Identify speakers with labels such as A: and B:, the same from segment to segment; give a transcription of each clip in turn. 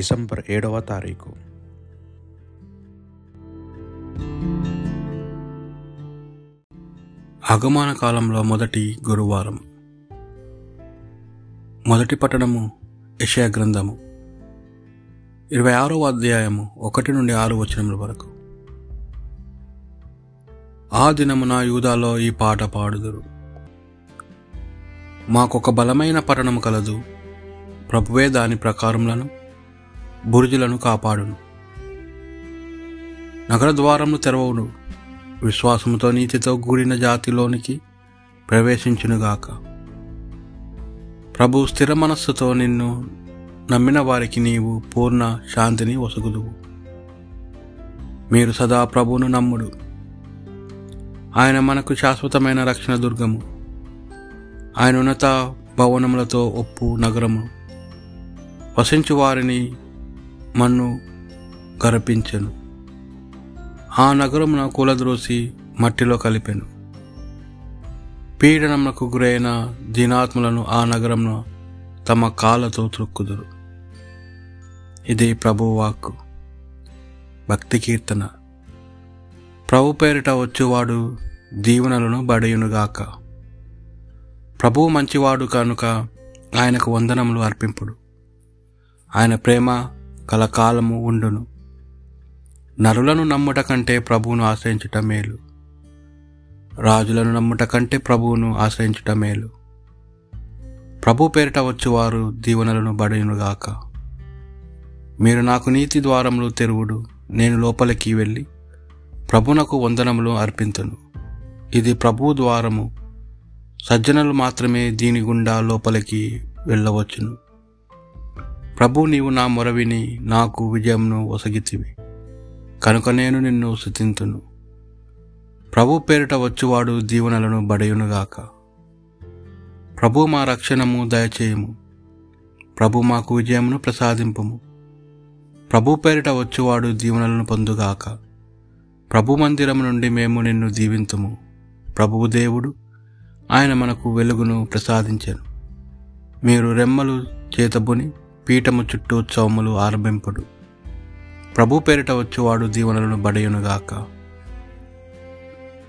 A: December ఏడవ తారీఖు. ఆగమన కాలంలో మొదటి గురువారం. మొదటి పట్టణము యషయా గ్రంథము. ఇరవై ఆరో అధ్యాయము ఒకటి నుండి ఆరు వచనముల వరకు. ఆ దినమున యూదాలో ఈ పాట పాడుదురు. మాకొక బలమైన పట్టణము కలదు. ప్రభువే దాని ప్రకారములను. బురుజులను కాపాడును. నగర ద్వారము తెరవవును. విశ్వాసముతో నీతితో కూడిన జాతిలోనికి ప్రవేశించునుగాక. ప్రభు స్థిర మనస్సుతో నిన్ను నమ్మిన వారికి నీవు పూర్ణ శాంతిని వసుగుదువు. మీరు సదా ప్రభువును నమ్ముడు. ఆయన మనకు శాశ్వతమైన రక్షణ దుర్గము. ఆయన ఉన్నత భవనములతో ఒప్పు నగరము. వసించు వారిని మన్ను గరపించెను ఆ నగరమున కూలద్రోసి మట్టిలో కలిపెను. పీడనమునకు గురైన దీనాత్మలను ఆ నగరంలో తమ కాళ్ళతో త్రొక్కుదురు. ఇది ప్రభు వాక్కు భక్తి కీర్తన. ప్రభు పేరిట వచ్చేవాడు దీవెనలను బడయునుగాక. ప్రభువు మంచివాడు కనుక ఆయనకు వందనములు అర్పింపుడు. ఆయన ప్రేమ కలకాలము ఉండును. నరులను నమ్ముట కంటే ప్రభువును ఆశ్రయించుట మేలు. రాజులను నమ్ముట కంటే ప్రభువును ఆశ్రయించుట మేలు. ప్రభు పేరిట వచ్చువారు దీవెనలను బడినుగాక మీరు నాకు నీతి ద్వారములు తెరువుడు నేను లోపలికి వెళ్ళి ప్రభునకు వందనములు అర్పింతును. ఇది ప్రభు ద్వారము. సజ్జనులు మాత్రమే దీని గుండా లోపలికి వెళ్ళవచ్చును. ప్రభు నీవు నా మొరవిని నాకు విజయంను ఒసగితివి. కనుక నేను నిన్ను శుతింతును ప్రభు పేరిట వచ్చువాడు దీవెనలను బడయునుగాక. ప్రభు మా రక్షణము దయచేయము. ప్రభు మాకు విజయమును ప్రసాదింపుము. ప్రభు పేరిట వచ్చువాడు దీవెనలను పొందుగాక. ప్రభు మందిరము నుండి మేము నిన్ను దీవింతుము. ప్రభువు దేవుడు ఆయన మనకు వెలుగును ప్రసాదించను. మీరు రెమ్మలు చేతబుని పీఠము చుట్టూ చౌములు ఆరంభింపుడు. ప్రభు పేరిట వచ్చేవాడు దీవెనలను బడయునుగాక.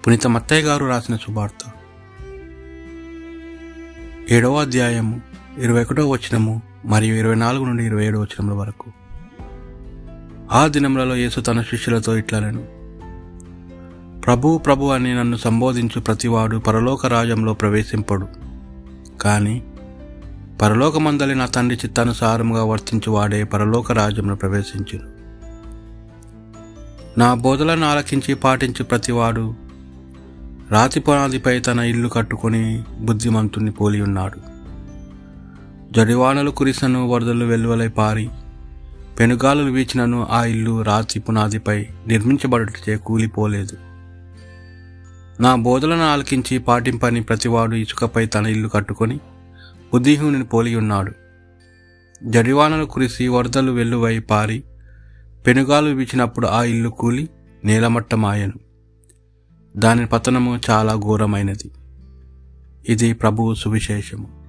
A: పునీత మత్తయ్య గారు రాసిన శుభార్త ఏడవ అధ్యాయము ఇరవై ఒకటో వచనము మరియు ఇరవై నాలుగు నుండి ఇరవై ఏడవ వచనముల వరకు. ఆ దినములలో యేసు తన శిష్యులతో ఇట్లనెను. ప్రభు ప్రభు అని నన్ను సంబోధించు ప్రతివాడు పరలోక రాజ్యంలో ప్రవేశింపడు. కానీ పరలోకమందలి నా తండ్రి చిత్తానుసారముగా వర్తించువాడే పరలోక రాజ్యంలో ప్రవేశించును. నా బోధలను ఆలకించి పాటించు ప్రతివాడు రాతి పునాదిపై తన ఇల్లు కట్టుకొని బుద్ధిమంతుని పోలి ఉన్నాడు. జడివానలు కురిసను వరదలు వెలువలై పారి పెనుగాలులు వీచినను ఆ ఇల్లు రాతి పునాదిపై నిర్మించబడుటచే కూలిపోలేదు. నా బోధలను ఆలకించి పాటింపని ప్రతివాడు ఇసుకపై తన ఇల్లు కట్టుకొని బుద్ధిహీనుని పోలి ఉన్నాడు. జడివానలు కురిసి వరదలు వెల్లువై పారి పెనుగాలు వీచినప్పుడు ఆ ఇల్లు కూలి నేలమట్టమాయను. దాని పతనము చాలా ఘోరమైనది. ఇది ప్రభువు సువిశేషము.